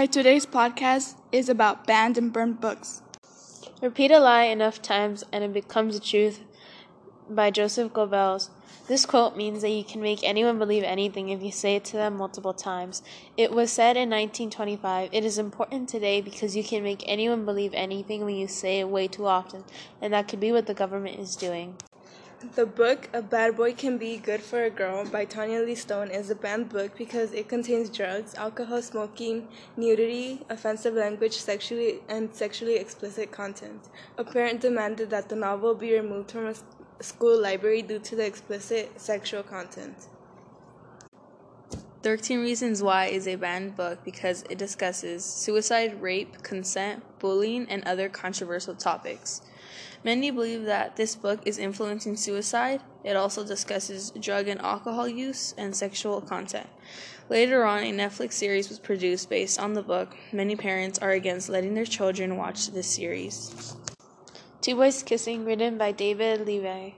Hi, today's podcast is about banned and burned books. Repeat a lie enough times and it becomes a truth by Joseph Goebbels. This quote means that you can make anyone believe anything if you say it to them multiple times. It was said in 1925. It is important today because you can make anyone believe anything when you say it way too often, and that could be what the government is doing. The book A Bad Boy Can Be Good for a Girl by Tanya Lee Stone is a banned book because it contains drugs, alcohol, smoking, nudity, offensive language, sexually and sexually explicit content. A parent demanded that the novel be removed from a school library due to the explicit sexual content. 13 Reasons Why is a banned book because it discusses suicide, rape, consent, bullying, and other controversial topics. Many believe that this book is influencing suicide. It also discusses drug and alcohol use and sexual content. Later on, a Netflix series was produced based on the book. Many parents are against letting their children watch this series. Two Boys Kissing, written by David Levy.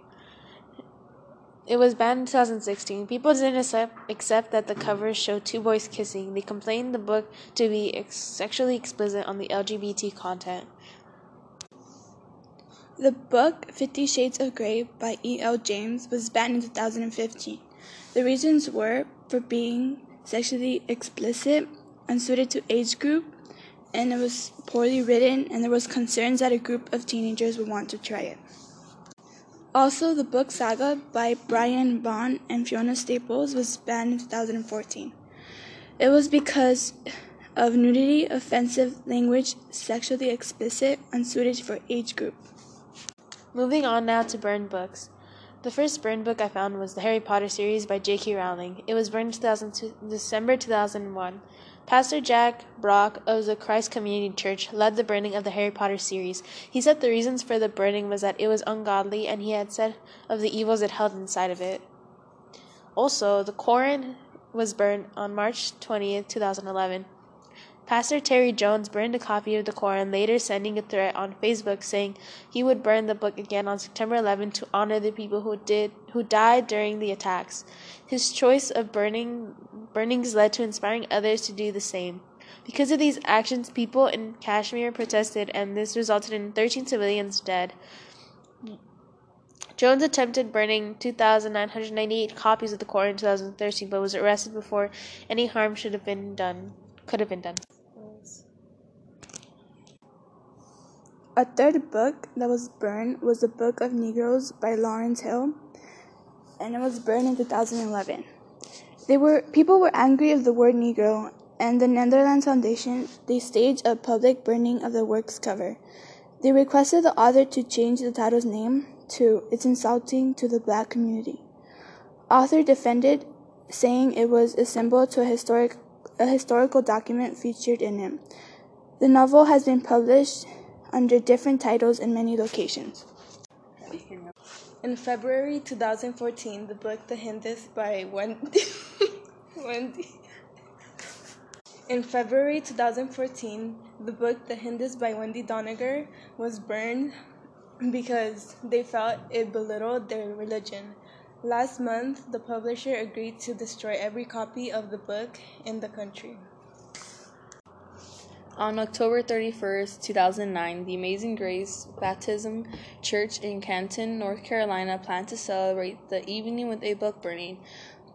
It was banned in 2016. People didn't accept, accept that the covers showed two boys kissing. They complained the book to be ex- sexually explicit on the LGBT content. The book Fifty Shades of Grey by E. L. James was banned in 2015. The reasons were for being sexually explicit, unsuited to age group, and it was poorly written, and there was concerns that a group of teenagers would want to try it. Also, the book Saga by Brian Bond and Fiona Staples was banned in 2014. It was because of nudity, offensive language, sexually explicit, unsuited for age group. Moving on now to burned books. The first burned book I found was the Harry Potter series by J.K. Rowling. It was burned 2002, December 2001. Pastor Jack Brock of the Christ Community Church led the burning of the Harry Potter series. He said the reasons for the burning was that it was ungodly and he had said of the evils it held inside of it. Also, the Koran was burned on March 20th, 2011. Pastor Terry Jones burned a copy of the Koran, later sending a threat on Facebook saying he would burn the book again on September 11 to honor the people who did who died during the attacks. His choice of burning burnings led to inspiring others to do the same. Because of these actions, people in Kashmir protested, and this resulted in 13 civilians dead. Jones attempted burning 2,998 copies of the Koran in 2013, but was arrested before any harm should have been done. Could have been done. A third book that was burned was the Book of Negroes by Lawrence Hill, and it was burned in 2011. They were people were angry of the word Negro, and the Netherlands Foundation they staged a public burning of the work's cover. They requested the author to change the title's name to "It's insulting to the black community." Author defended, saying it was a symbol to a historic a historical document featured in it. The novel has been published under different titles in many locations. In February 2014, the book The Hindus by Wendy. Wendy. In February 2014, the book The Hindus by Wendy Doniger was burned because they felt it belittled their religion. Last month, the publisher agreed to destroy every copy of the book in the country. On October 31st, 2009, the Amazing Grace Baptism Church in Canton, North Carolina planned to celebrate the evening with a book burning,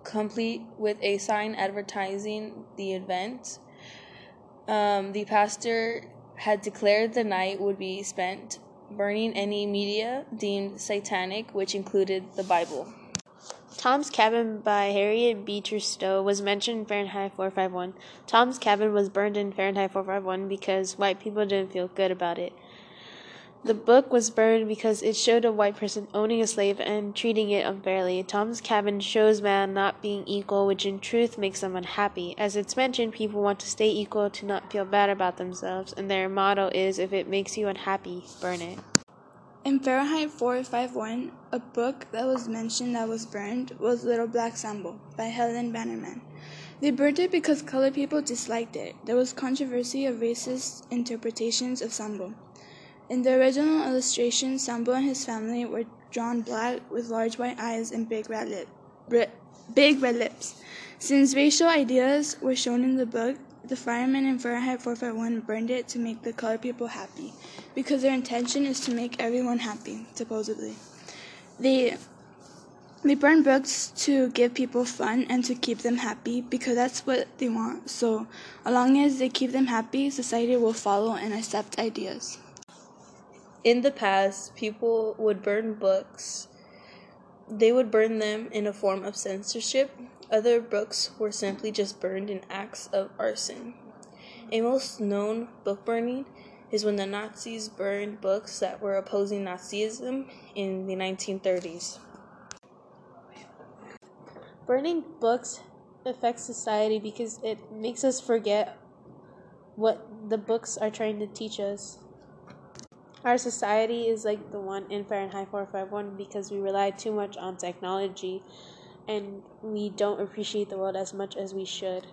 complete with a sign advertising the event. Um, the pastor had declared the night would be spent burning any media deemed satanic, which included the Bible. Tom's Cabin by Harriet Beecher Stowe was mentioned in Fahrenheit 451. Tom's Cabin was burned in Fahrenheit 451 because white people didn't feel good about it. The book was burned because it showed a white person owning a slave and treating it unfairly. Tom's Cabin shows man not being equal, which in truth makes them unhappy. As it's mentioned, people want to stay equal to not feel bad about themselves, and their motto is if it makes you unhappy, burn it. In Fahrenheit 451, a book that was mentioned that was burned was Little Black Sambo by Helen Bannerman. They burned it because colored people disliked it. There was controversy of racist interpretations of Sambo. In the original illustration, Sambo and his family were drawn black with large white eyes and big red, lip, big red lips. Since racial ideas were shown in the book, the firemen in Fahrenheit 451 burned it to make the colored people happy because their intention is to make everyone happy, supposedly. They they burn books to give people fun and to keep them happy because that's what they want. So, as long as they keep them happy, society will follow and accept ideas. In the past, people would burn books. They would burn them in a form of censorship. Other books were simply just burned in acts of arson. A most known book burning is when the Nazis burned books that were opposing Nazism in the 1930s. Burning books affects society because it makes us forget what the books are trying to teach us. Our society is like the one in Fahrenheit 451 because we rely too much on technology and we don't appreciate the world as much as we should.